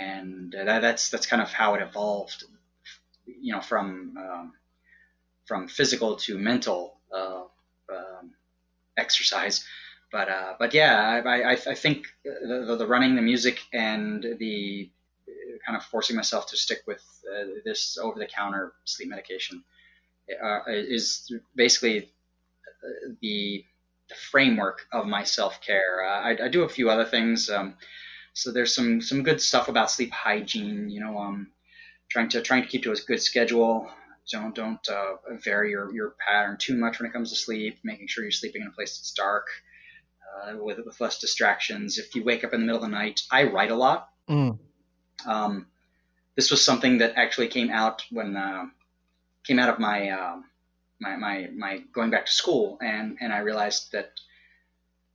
and that, that's that's kind of how it evolved, you know, from um, from physical to mental uh, um, exercise. But uh, but yeah, I, I, I think the, the, running, the music, and the kind of forcing myself to stick with uh, this over the counter sleep medication uh, is basically uh, the, the framework of my self care. Uh, I, I, do a few other things. Um, so there's some some good stuff about sleep hygiene. You know, um, trying to trying to keep to a good schedule. Don't don't uh, vary your, your pattern too much when it comes to sleep. Making sure you're sleeping in a place that's dark, uh, with with less distractions. If you wake up in the middle of the night, I write a lot. Mm. Um, this was something that actually came out when uh, came out of my, uh, my my my going back to school, and and I realized that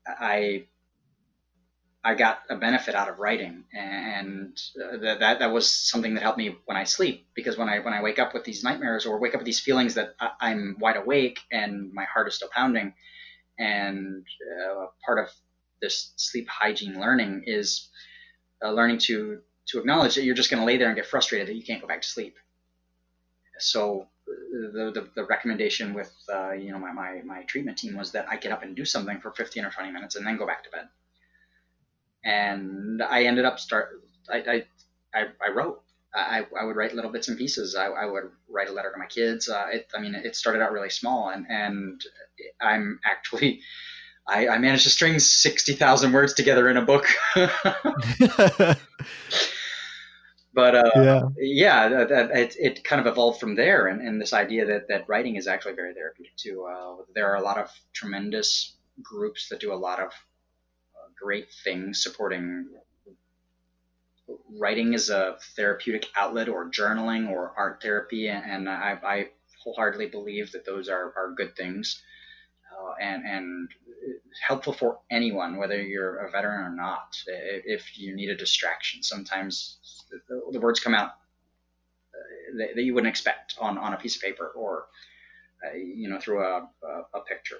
I I got a benefit out of writing, and uh, that that was something that helped me when I sleep. Because when I when I wake up with these nightmares or wake up with these feelings that I, am wide awake and my heart is still pounding, and uh, part of this sleep hygiene learning is uh, learning to to acknowledge that you're just going to lay there and get frustrated that you can't go back to sleep. So the, the, the, recommendation with uh, you know my, my, my treatment team was that I get up and do something for 15 or 20 minutes and then go back to bed and I ended up start. I I, I, wrote. I, I would write little bits and pieces. I, I would write a letter to my kids. Uh, it, I mean, it started out really small, and and I'm actually. I, I managed to string sixty thousand words together in a book. but uh, yeah, yeah that, that, it, it kind of evolved from there, and, and this idea that, that writing is actually very therapeutic too. Uh, there are a lot of tremendous groups that do a lot of uh, great things supporting writing as a therapeutic outlet or journaling or art therapy, and, and I, I, wholeheartedly believe that those are, are good things uh, and, and helpful for anyone, whether you're a veteran or not. If you need a distraction, sometimes the, the words come out uh, that, that, you wouldn't expect on, on a piece of paper or uh, you know through a, a, a picture.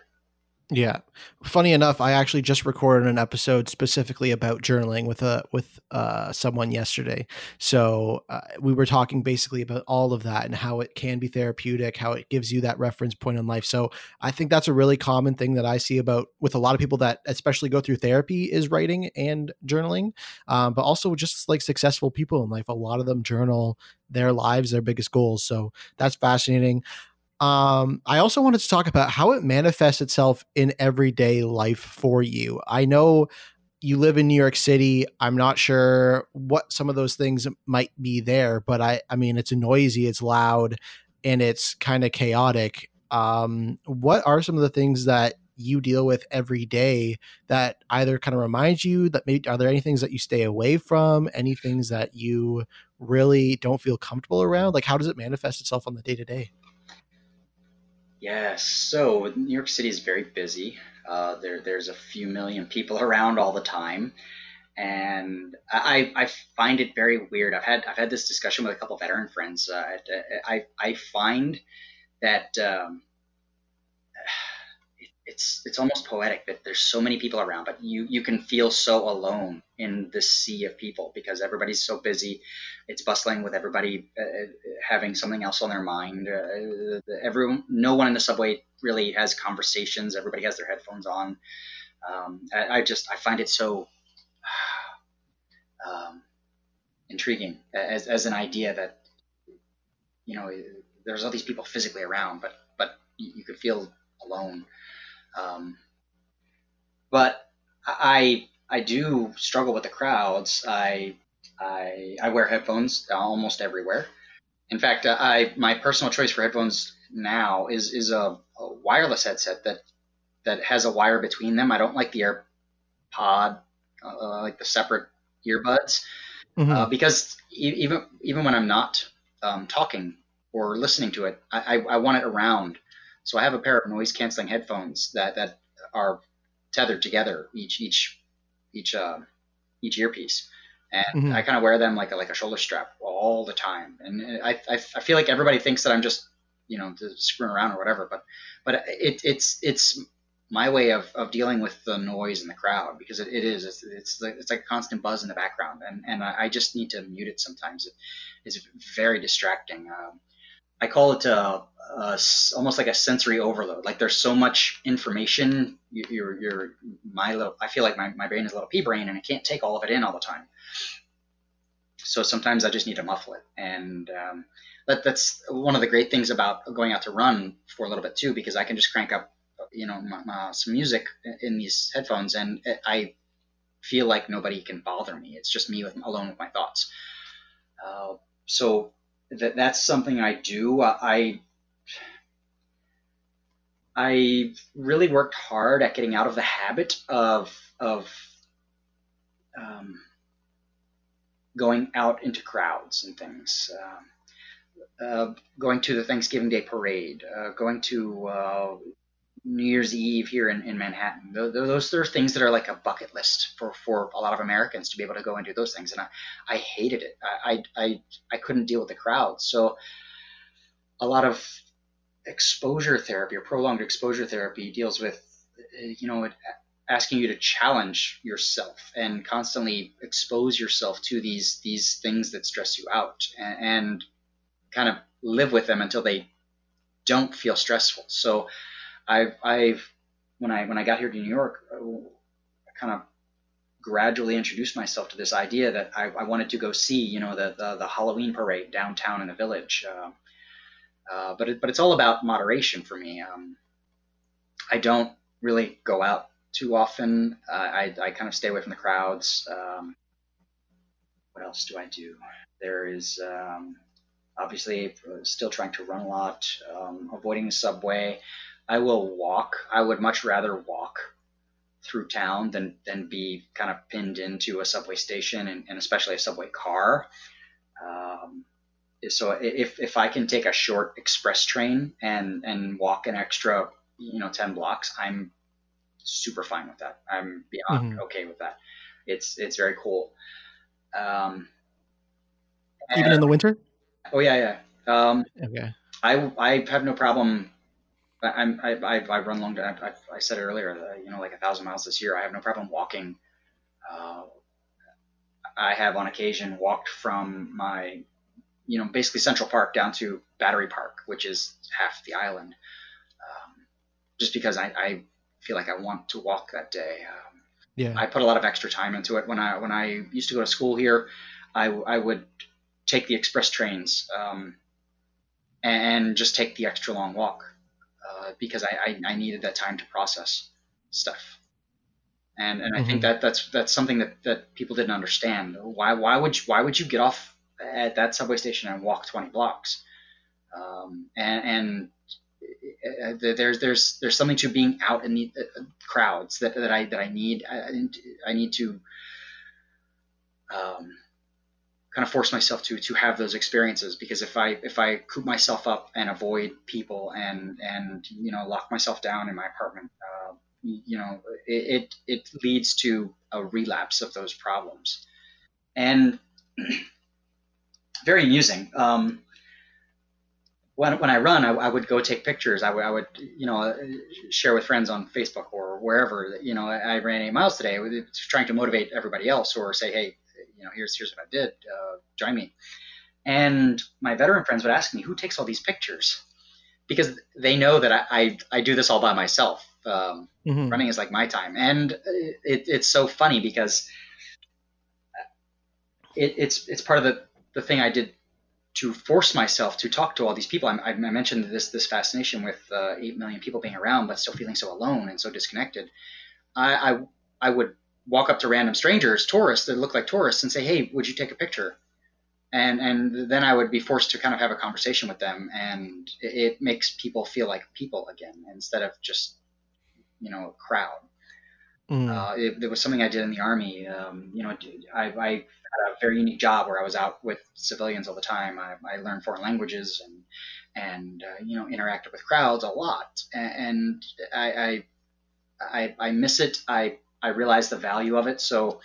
Yeah. Funny enough, I actually just recorded an episode specifically about journaling with a with uh, someone yesterday. So uh, we were talking basically about all of that and how it can be therapeutic, how it gives you that reference point in life. So I think that's a really common thing that I see about with a lot of people that especially go through therapy is writing and journaling, um, but also just like successful people in life. A lot of them journal their lives, their biggest goals. So that's fascinating. Um, I also wanted to talk about how it manifests itself in everyday life for you. I know you live in New York City. I'm not sure what some of those things might be there, but I, I mean, it's noisy, it's loud, and it's kind of chaotic. Um, what are some of the things that you deal with every day that either kind of reminds you that maybe are there any things that you stay away from, any things that you really don't feel comfortable around? Like, how does it manifest itself on the day to day? Yes. So New York City is very busy. Uh, there, there's a few million people around all the time, and I, I find it very weird. I've had I've had this discussion with a couple veteran friends. Uh, I, I find that um, it's it's almost poetic that there's so many people around, but you you can feel so alone in this sea of people because everybody's so busy. It's bustling with everybody uh, uh having something else on their mind. Uh, everyone, no one in the subway really has conversations. Everybody has their headphones on. Um, I, I, just I find it so um, intriguing as as an idea that you know there's all these people physically around, but but you, you could feel alone. Um, but I I do struggle with the crowds. I I, I wear headphones almost everywhere. In fact, uh, I my personal choice for headphones now is is a, a, wireless headset that that has a wire between them. I don't like the AirPod, uh, like the separate earbuds, mm-hmm. uh, because e- even even when I'm not um, talking or listening to it, I, I, I want it around so I have a pair of noise canceling headphones that, that are tethered together each each each uh, each earpiece, and mm-hmm. I kind of wear them like a, like a shoulder strap all the time. And I, I, I feel like everybody thinks that I'm just you know screwing around or whatever, but but it, it's it's my way of, of dealing with the noise in the crowd because it, it is it's it's like, it's like a constant buzz in the background and and I, just need to mute it sometimes. It is very distracting. Um, I call it uh, uh, almost like a sensory overload. Like there's so much information. You, are you're my little. I feel like my, my brain is a little pea brain, and I can't take all of it in all the time. So sometimes I just need to muffle it, and um, that, that's one of the great things about going out to run for a little bit too, because I can just crank up, you know, my, my, some music in these headphones, and I feel like nobody can bother me. It's just me with, alone with my thoughts. Uh, so that that's something I do. I I really worked hard at getting out of the habit of of um, going out into crowds and things. Um, uh, going to the Thanksgiving Day parade, uh, going to uh, New Year's Eve here in, in Manhattan. Those, those are things that are like a bucket list for, for a lot of Americans to be able to go and do those things. And I, I hated it. I, I, I couldn't deal with the crowd. So a lot of exposure therapy or prolonged exposure therapy deals with, you know, asking you to challenge yourself and constantly expose yourself to these, these things that stress you out and, and kind of live with them until they don't feel stressful. So I've, I've when I when I got here to New York, I kind of gradually introduced myself to this idea that I, I wanted to go see, you know, the, the, the Halloween parade downtown in the village. Uh, uh, but it, but it's all about moderation for me. Um, I don't really go out too often. Uh, I, I kind of stay away from the crowds. Um, what else do I do? There is um, obviously still trying to run a lot, um, avoiding the subway. I will walk. I would much rather walk through town than than be kind of pinned into a subway station and, and especially a subway car. Um, so if if I can take a short express train and and walk an extra you know 10 blocks, I'm super fine with that. I'm beyond mm-hmm. okay with that. It's it's very cool. Um, Even in the winter? Oh yeah, yeah. Um, okay. I I have no problem I'm, I, I, I run long. I, I said earlier, uh, you know, like a thousand miles this year. I have no problem walking. Uh, I have on occasion walked from my, you know, basically Central Park down to Battery Park, which is half the island, um, just because I, I feel like I want to walk that day. Um, yeah. I put a lot of extra time into it. When I when I used to go to school here, I, I would take the express trains um, and just take the extra long walk because I, I, I, needed that time to process stuff. And, and mm-hmm. I think mm-hmm. that that's that's something that, that people didn't understand. Why why would you, why would you get off at that subway station and walk 20 blocks? Um, and, and uh, there's there's there's something to being out in the uh, crowds that, that I that I need I, I need to um, kind of force myself to to have those experiences because if I if I coop myself up and avoid people and and you know lock myself down in my apartment, uh, you know it, it, it leads to a relapse of those problems, and very amusing. Um, when, when I run, I, I, would go take pictures. I would, I would, you know, share with friends on Facebook or wherever. You know, I, I ran eight miles today, trying to motivate everybody else, or say, hey, you know, here's here's what I did. Uh, join me. And my veteran friends would ask me, who takes all these pictures? Because they know that I, I, I do this all by myself. Um, mm-hmm. Running is like my time. And it, it's so funny because it, it's, it's part of the, the thing I did to force myself to talk to all these people. I, I mentioned this, this fascination with uh, 8 million people being around, but still feeling so alone and so disconnected. I, I, I would walk up to random strangers, tourists that look like tourists, and say, "Hey, would you take a picture?" And and then I would be forced to kind of have a conversation with them, and it, it makes people feel like people again instead of just you know a crowd. Mm. Uh, it, it, was something I did in the army. Um, you know, I, I, had a very unique job where I was out with civilians all the time. I, I learned foreign languages and and uh, you know interacted with crowds a lot, and, and I, I I I miss it. I I realize the value of it. So,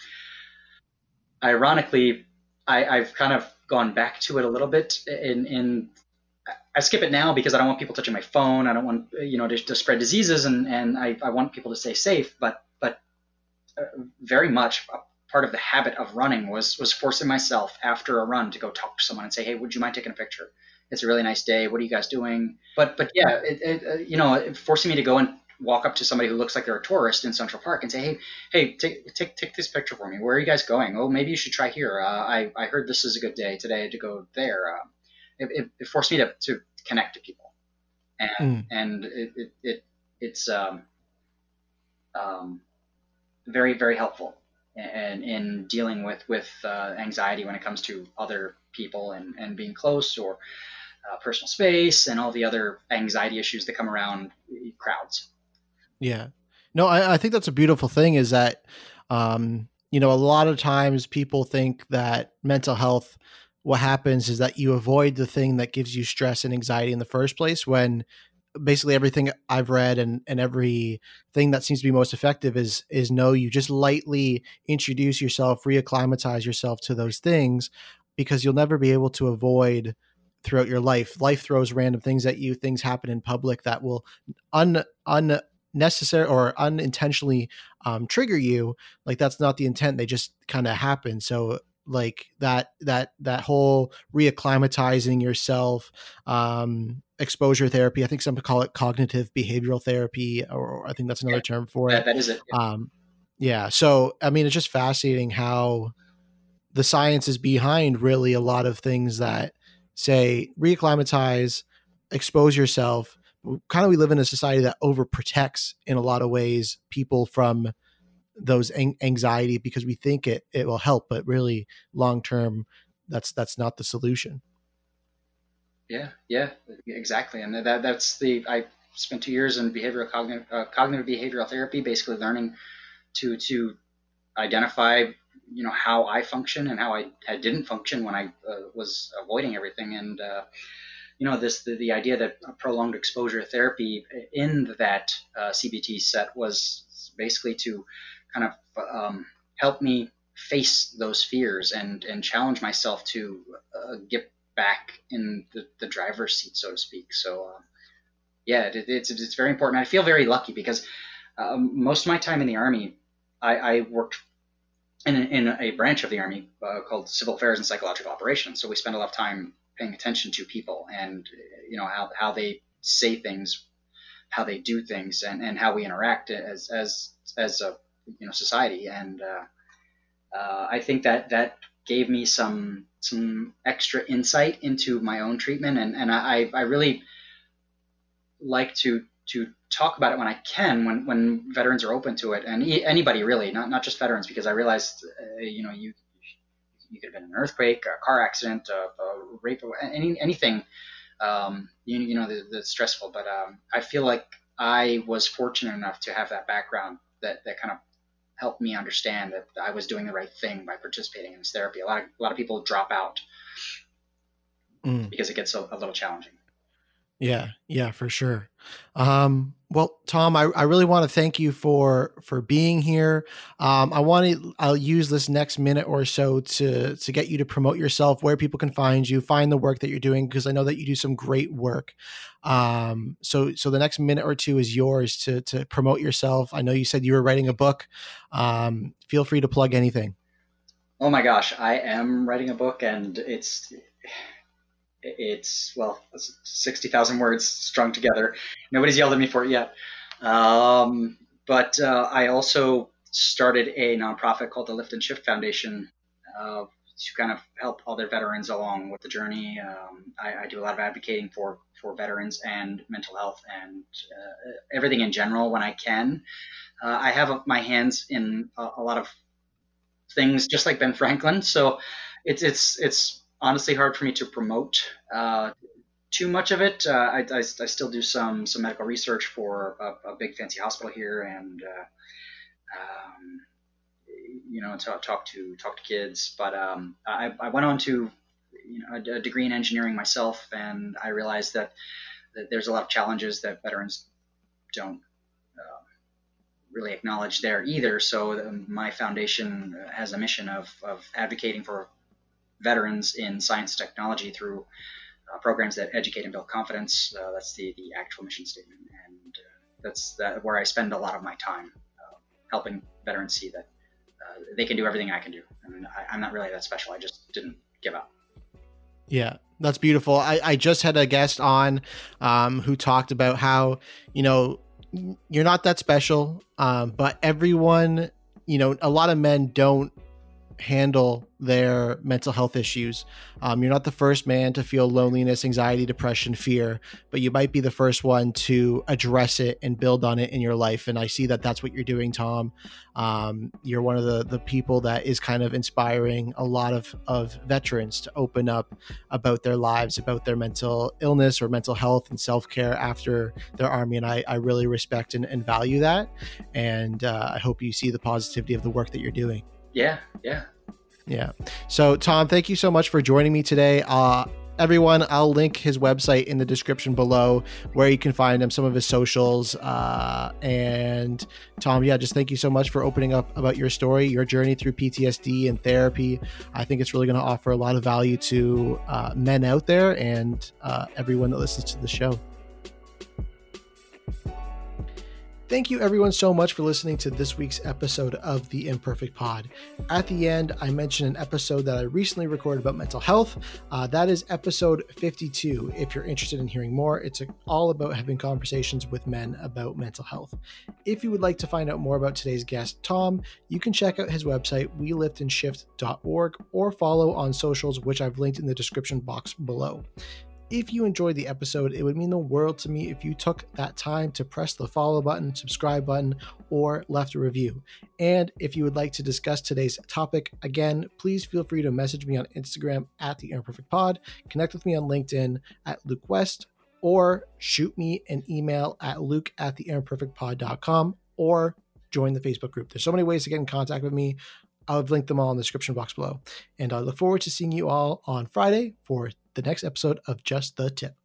ironically, I, I've kind of gone back to it a little bit. In, in I skip it now because I don't want people touching my phone. I don't want you know to, to spread diseases, and and I, I want people to stay safe. But but uh, very much part of the habit of running was was forcing myself after a run to go talk to someone and say, hey, would you mind taking a picture? It's a really nice day. What are you guys doing? But but yeah, it, it, uh, you know, forcing me to go and walk up to somebody who looks like they're a tourist in Central Park and say, "Hey, hey, take take take this picture for me. Where are you guys going? Oh, maybe you should try here. Uh, I I heard this is a good day today to go there." Uh, it, it, it, forced me to, to connect to people, and mm. and it, it, it it's um, um, very very helpful in, in dealing with with uh, anxiety when it comes to other people and and being close or uh, personal space and all the other anxiety issues that come around crowds. Yeah. No, I, I think that's a beautiful thing is that, um, you know, a lot of times people think that mental health, what happens is that you avoid the thing that gives you stress and anxiety in the first place when basically everything I've read and, and every thing that seems to be most effective is is no, you just lightly introduce yourself, reacclimatize yourself to those things because you'll never be able to avoid throughout your life. Life throws random things at you, things happen in public that will un un necessary or unintentionally um, trigger you like that's not the intent they just kind of happen so like that that that whole reacclimatizing yourself um exposure therapy i think some call it cognitive behavioral therapy or, i think that's another yeah, term for it that is it yeah. um Yeah. So, I mean, it's just fascinating how the science is behind really a lot of things that say reacclimatize, expose yourself. Kind of, we live in a society that overprotects in a lot of ways people from those anxiety because we think it it will help, but really long term, that's that's not the solution. Yeah, yeah, exactly, and that that's the I spent two years in behavioral cognitive uh, cognitive behavioral therapy, basically learning to to identify you know how I function and how I, I didn't function when I uh, was avoiding everything and uh, you know this the, the idea that prolonged exposure therapy in that uh, CBT set was basically to kind of um, help me face those fears and and challenge myself to uh, get back in the, the driver's seat so to speak so uh, yeah it, it's it's very important I feel very lucky because um, most of my time in the army I, I worked in, in a branch of the Army uh, called Civil Affairs and Psychological Operations. So we spend a lot of time paying attention to people and you know how, how they say things, how they do things, and, and how we interact as as as a you know society. And uh, uh, I think that that gave me some some extra insight into my own treatment, and and I I really like to to talk about it when I can, when, when veterans are open to it, and anybody really, not not just veterans, because I realized, uh, you know, you you could have been an earthquake, a car accident, a, a rape, any anything, um, you, you know, that's stressful. But um, I feel like I was fortunate enough to have that background that that kind of helped me understand that I was doing the right thing by participating in this therapy. A lot of a lot of people drop out mm. because it gets a, a little challenging. Yeah, yeah, for sure. Um, well, Tom, I, I really want to thank you for for being here. Um, I want to I'll use this next minute or so to to get you to promote yourself, where people can find you, find the work that you're doing, because I know that you do some great work. Um, so so the next minute or two is yours to to promote yourself. I know you said you were writing a book. Um, feel free to plug anything. Oh my gosh, I am writing a book, and it's it's well, sixty thousand words strung together. Nobody's yelled at me for it yet. Um, but uh, I also started a nonprofit called the Lift and Shift Foundation uh, to kind of help other veterans along with the journey. Um, I, I, do a lot of advocating for for veterans and mental health and uh, everything in general when I can. Uh, I have my hands in a, a lot of things, just like Ben Franklin. So it's it's it's honestly hard for me to promote uh, too much of it. Uh, I, I, I, still do some some medical research for a, a big fancy hospital here, and uh, um, you know, to talk to talk to kids. But um, I, I went on to you know a, degree in engineering myself, and I realized that, that there's a lot of challenges that veterans don't uh, really acknowledge there either. So um, my foundation has a mission of, of advocating for veterans in science and technology through uh, programs that educate and build confidence. Uh, that's the, the actual mission statement, and uh, that's that, where I spend a lot of my time uh, helping veterans see that uh, they can do everything I can do. I mean, I, am not really that special. I just didn't give up. Yeah, that's beautiful. I, I just had a guest on um, who talked about how you know you're not that special, um, but everyone, you know, a lot of men don't handle their mental health issues. Um, you're not the first man to feel loneliness, anxiety, depression, fear, but you might be the first one to address it and build on it in your life. And I see that that's what you're doing, Tom. Um, you're one of the, the people that is kind of inspiring a lot of, of veterans to open up about their lives, about their mental illness or mental health and self care after their army. And I, I really respect and, and value that. And uh, I hope you see the positivity of the work that you're doing. Yeah, yeah. Yeah. So, Tom, thank you so much for joining me today. Uh, everyone, I'll link his website in the description below where you can find him, some of his socials. Uh, and Tom, yeah, just thank you so much for opening up about your story, your journey through PTSD and therapy. I think it's really going to offer a lot of value to uh, men out there and uh, everyone that listens to the show. Thank you, everyone, so much for listening to this week's episode of The Imperfect Pod. At the end, I mentioned an episode that I recently recorded about mental health. Uh, that is episode 52. If you're interested in hearing more, it's all about having conversations with men about mental health. If you would like to find out more about today's guest, Tom, you can check out his website, weliftandshift.org, or follow on socials, which I've linked in the description box below. If you enjoyed the episode, it would mean the world to me if you took that time to press the follow button, subscribe button, or left a review. And if you would like to discuss today's topic, again, please feel free to message me on Instagram at the Imperfect Pod, connect with me on LinkedIn at Luke West, or shoot me an email at luke at the imperfectpod.com or join the Facebook group. There's so many ways to get in contact with me. I'll link them all in the description box below. And I look forward to seeing you all on Friday for the next episode of Just the Tip.